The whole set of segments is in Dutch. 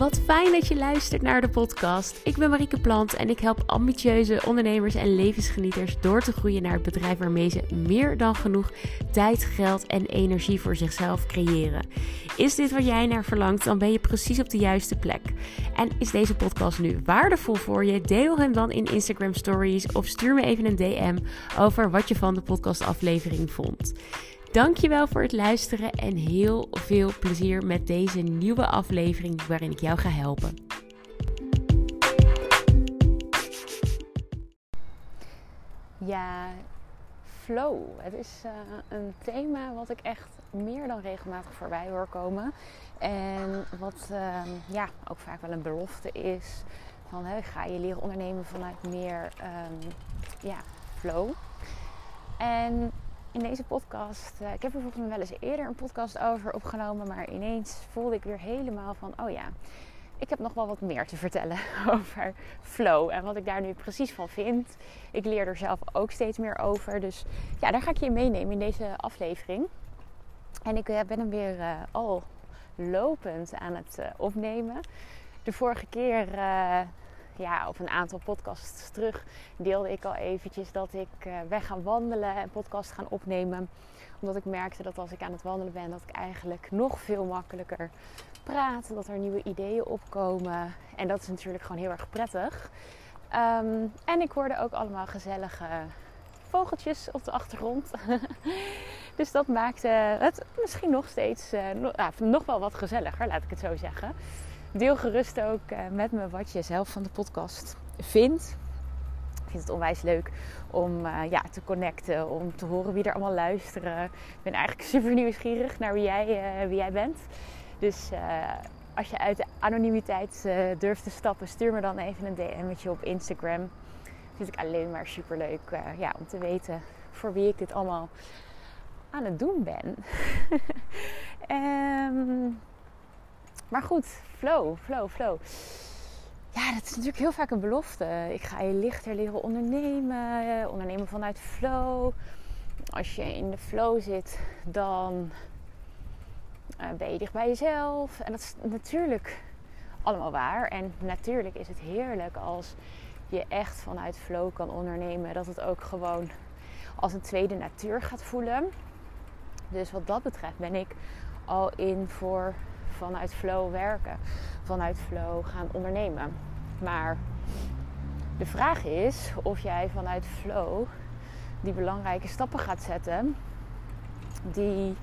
Wat fijn dat je luistert naar de podcast. Ik ben Marieke Plant en ik help ambitieuze ondernemers en levensgenieters door te groeien naar het bedrijf waarmee ze meer dan genoeg tijd, geld en energie voor zichzelf creëren. Is dit wat jij naar verlangt, dan ben je precies op de juiste plek. En is deze podcast nu waardevol voor je? Deel hem dan in Instagram Stories of stuur me even een DM over wat je van de podcastaflevering vond. Dankjewel voor het luisteren en heel veel plezier met deze nieuwe aflevering waarin ik jou ga helpen. Ja, flow. Het is uh, een thema wat ik echt meer dan regelmatig voorbij hoor komen. En wat uh, ja, ook vaak wel een belofte is. Van, hè, ga je leren ondernemen vanuit meer um, ja, flow. En in deze podcast. Uh, ik heb er volgens mij wel eens eerder een podcast over opgenomen. Maar ineens voelde ik weer helemaal van: oh ja, ik heb nog wel wat meer te vertellen over flow. En wat ik daar nu precies van vind. Ik leer er zelf ook steeds meer over. Dus ja, daar ga ik je meenemen in deze aflevering. En ik uh, ben hem weer uh, al lopend aan het opnemen. De vorige keer ja, op een aantal podcasts terug deelde ik al eventjes dat ik uh, weg ga wandelen en podcast gaan opnemen. Omdat ik merkte dat als ik aan het wandelen ben, dat ik eigenlijk nog veel makkelijker praat. Dat er nieuwe ideeën opkomen. En dat is natuurlijk gewoon heel erg prettig. Um, en ik hoorde ook allemaal gezellige vogeltjes op de achtergrond. dus dat maakte het misschien nog steeds uh, nog wel wat gezelliger, laat ik het zo zeggen deel gerust ook uh, met me wat je zelf van de podcast vindt. Ik vind het onwijs leuk om uh, ja, te connecten, om te horen wie er allemaal luisteren. Ik ben eigenlijk super nieuwsgierig naar wie jij, uh, wie jij bent. Dus als je uit de anonimiteit durft te stappen, stuur me dan even een DM'tje op Instagram. Dat vind ik alleen maar super leuk ja, om te weten voor wie ik dit allemaal aan het doen ben. um, Maar goed, flow, flow, flow. Ja, dat is natuurlijk heel vaak een belofte. Ik ga je lichter leren ondernemen, ondernemen vanuit flow. Als je in de flow zit, dan uh, ben je dicht bij jezelf. En dat is natuurlijk allemaal waar. En natuurlijk is het heerlijk als je echt vanuit flow kan ondernemen. Dat het ook gewoon als een tweede natuur gaat voelen. Dus wat dat betreft ben ik al in voor vanuit flow werken, vanuit flow gaan ondernemen. Maar de vraag is of jij vanuit flow die belangrijke stappen gaat zetten die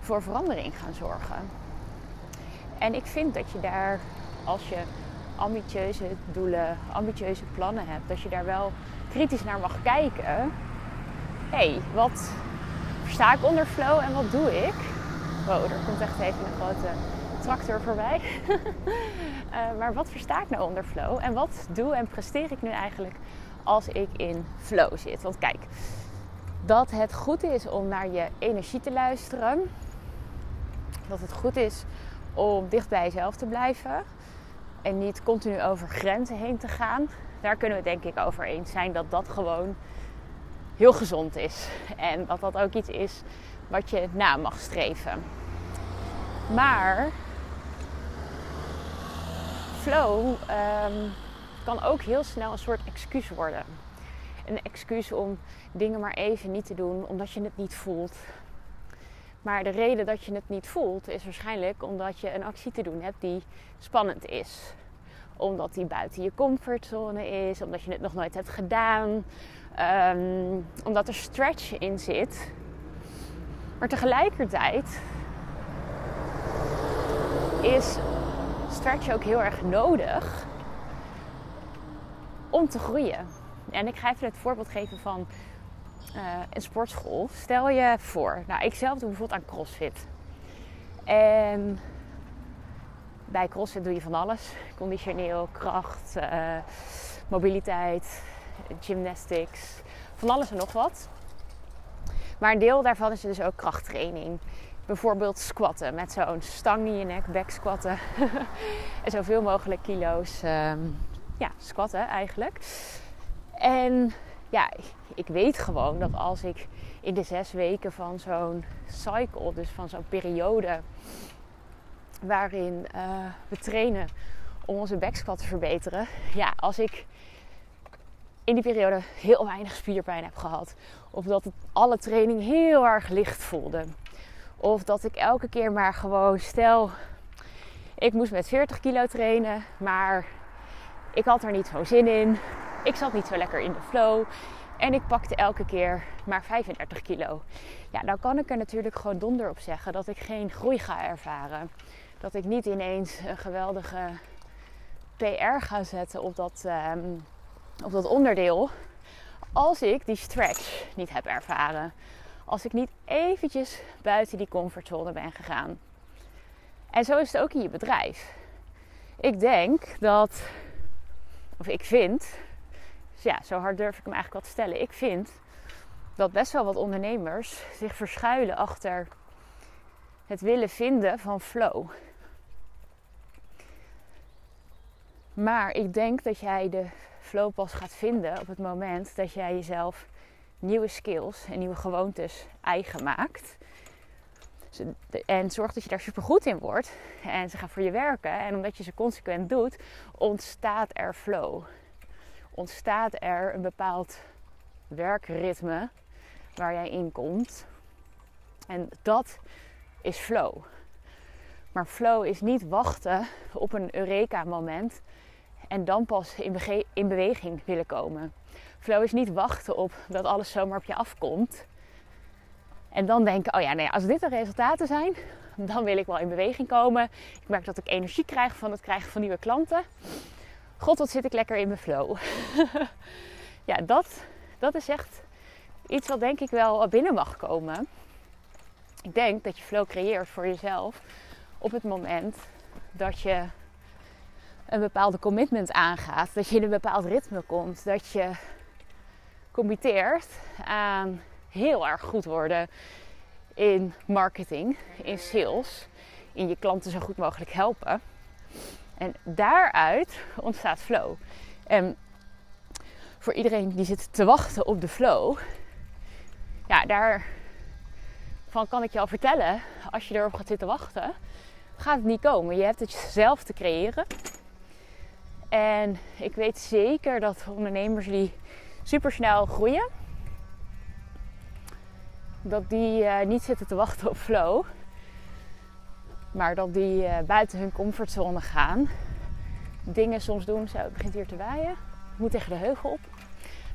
voor verandering gaan zorgen. En ik vind dat je daar, als je ambitieuze doelen, ambitieuze plannen hebt, dat je daar wel kritisch naar mag kijken. Hé, hey, wat versta ik onder flow en wat doe ik? Wow, er komt echt even een grote tractor voorbij. uh, maar wat versta ik nou onder flow? En wat doe en presteer ik nu eigenlijk als ik in flow zit? Want kijk, dat het goed is om naar je energie te luisteren. Dat het goed is om dicht bij jezelf te blijven. En niet continu over grenzen heen te gaan. Daar kunnen we denk ik over eens zijn dat dat gewoon heel gezond is. En dat dat ook iets is wat je na mag streven. Maar flow um, kan ook heel snel een soort excuus worden. Een excuus om dingen maar even niet te doen omdat je het niet voelt. Maar de reden dat je het niet voelt is waarschijnlijk omdat je een actie te doen hebt die spannend is. Omdat die buiten je comfortzone is, omdat je het nog nooit hebt gedaan, um, omdat er stretch in zit maar tegelijkertijd is stretch ook heel erg nodig om te groeien. En ik ga even het voorbeeld geven van uh, een sportschool. Stel je voor, nou ik zelf doe bijvoorbeeld aan CrossFit. En bij CrossFit doe je van alles. Conditioneel, kracht, uh, mobiliteit, gymnastics, van alles en nog wat. Maar een deel daarvan is dus ook krachttraining. Bijvoorbeeld squatten met zo'n stang in je nek, back squatten. en zoveel mogelijk kilo's um, ja, squatten eigenlijk. En ja, ik weet gewoon dat als ik in de zes weken van zo'n cycle, dus van zo'n periode, waarin uh, we trainen om onze backsquat te verbeteren. Ja, als ik in die periode heel weinig spierpijn heb gehad. Of dat alle training heel erg licht voelde. Of dat ik elke keer maar gewoon stel, ik moest met 40 kilo trainen, maar ik had er niet zo zin in. Ik zat niet zo lekker in de flow. En ik pakte elke keer maar 35 kilo. Ja, dan kan ik er natuurlijk gewoon donder op zeggen dat ik geen groei ga ervaren. Dat ik niet ineens een geweldige PR ga zetten op dat, um, op dat onderdeel. Als ik die stretch niet heb ervaren. Als ik niet eventjes buiten die comfortzone ben gegaan. En zo is het ook in je bedrijf. Ik denk dat, of ik vind, dus ja, zo hard durf ik hem eigenlijk wat te stellen. Ik vind dat best wel wat ondernemers zich verschuilen achter het willen vinden van flow. Maar ik denk dat jij de flow pas gaat vinden op het moment dat jij jezelf nieuwe skills en nieuwe gewoontes eigen maakt. En zorg dat je daar super goed in wordt. En ze gaan voor je werken. En omdat je ze consequent doet, ontstaat er flow. Ontstaat er een bepaald werkritme waar jij in komt. En dat is flow. Maar flow is niet wachten op een Eureka-moment en dan pas in, in, beweging willen komen. Flow is niet wachten op dat alles zomaar op je afkomt. En dan denken, oh ja, nee, als dit de resultaten zijn, dan wil ik wel in beweging komen. Ik merk dat ik energie krijg van het krijgen van nieuwe klanten. God, wat zit ik lekker in mijn flow. ja, dat, dat is echt iets wat denk ik wel binnen mag komen. Ik denk dat je flow creëert voor jezelf op het moment dat je een bepaalde commitment aangaat, dat je in een bepaald ritme komt, dat je committeert aan heel erg goed worden in marketing, in sales, in je klanten zo goed mogelijk helpen. En daaruit ontstaat flow. En voor iedereen die zit te wachten op de flow, ja, daarvan kan ik je al vertellen, als je erop gaat zitten wachten, gaat het niet komen. Je hebt het zelf te creëren. En ik weet zeker dat ondernemers die super snel groeien, dat die uh, niet zitten te wachten op flow, maar dat die uh, buiten hun comfortzone gaan. Dingen soms doen, zo het begint hier te waaien, moet tegen de heuvel op.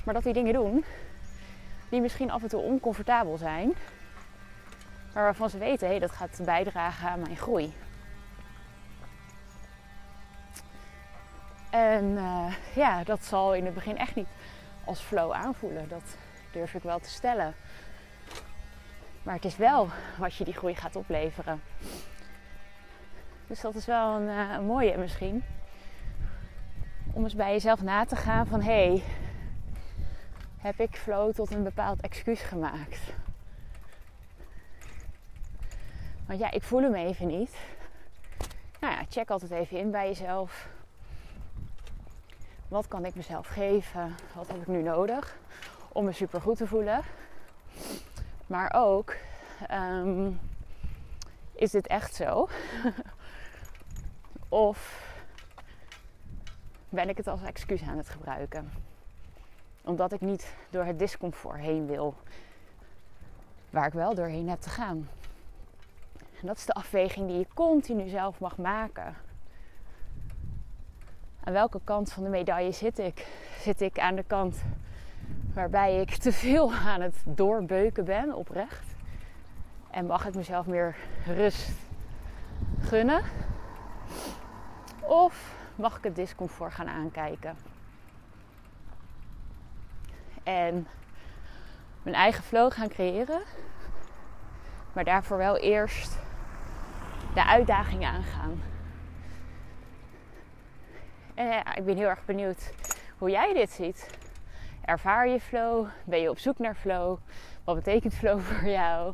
Maar dat die dingen doen die misschien af en toe oncomfortabel zijn, maar waarvan ze weten, hé, dat gaat bijdragen aan mijn groei. En uh, ja, dat zal in het begin echt niet als flow aanvoelen. Dat durf ik wel te stellen. Maar het is wel wat je die groei gaat opleveren. Dus dat is wel een, een mooie misschien. Om eens bij jezelf na te gaan van hé, hey, heb ik flow tot een bepaald excuus gemaakt? Want ja, ik voel hem even niet. Nou ja, check altijd even in bij jezelf. Wat kan ik mezelf geven? Wat heb ik nu nodig om me super goed te voelen? Maar ook, ehm, is dit echt zo? of ben ik het als excuus aan het gebruiken? Omdat ik niet door het discomfort heen wil, waar ik wel doorheen heb te gaan. En dat is de afweging die je continu zelf mag maken aan welke kant van de medaille zit ik? Zit ik aan de kant waarbij ik te veel aan het doorbeuken ben, oprecht? En mag ik mezelf meer rust gunnen? Of mag ik het discomfort gaan aankijken? En mijn eigen flow gaan creëren. Maar daarvoor wel eerst de uitdaging aangaan. En ja, ik ben heel erg benieuwd hoe jij dit ziet. Ervaar je flow? Ben je op zoek naar flow? Wat betekent flow voor jou?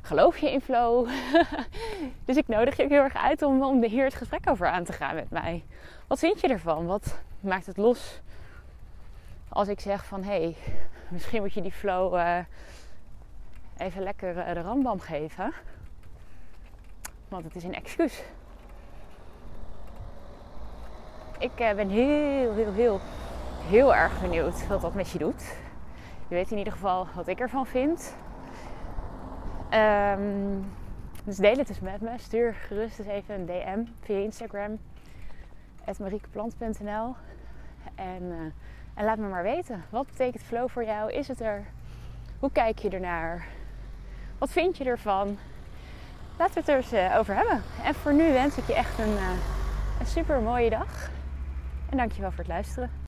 Geloof je in flow? dus ik nodig je ook heel erg uit om, om hier het gesprek over aan te gaan met mij. Wat vind je ervan? Wat maakt het los als ik zeg van hé, hey, misschien moet je die flow uh, even lekker uh, de rambam geven? Want het is een excuus. Ik ben heel, heel, heel, heel erg benieuwd wat dat met je doet. Je weet in ieder geval wat ik ervan vind. Um, dus deel het eens met me. Stuur gerust eens even een DM via Instagram. mariekeplant.nl en, uh, en laat me maar weten. Wat betekent flow voor jou? Is het er? Hoe kijk je ernaar? Wat vind je ervan? Laten we het er eens uh, over hebben. En voor nu wens ik je echt een, een super mooie dag. En dankjewel voor het luisteren.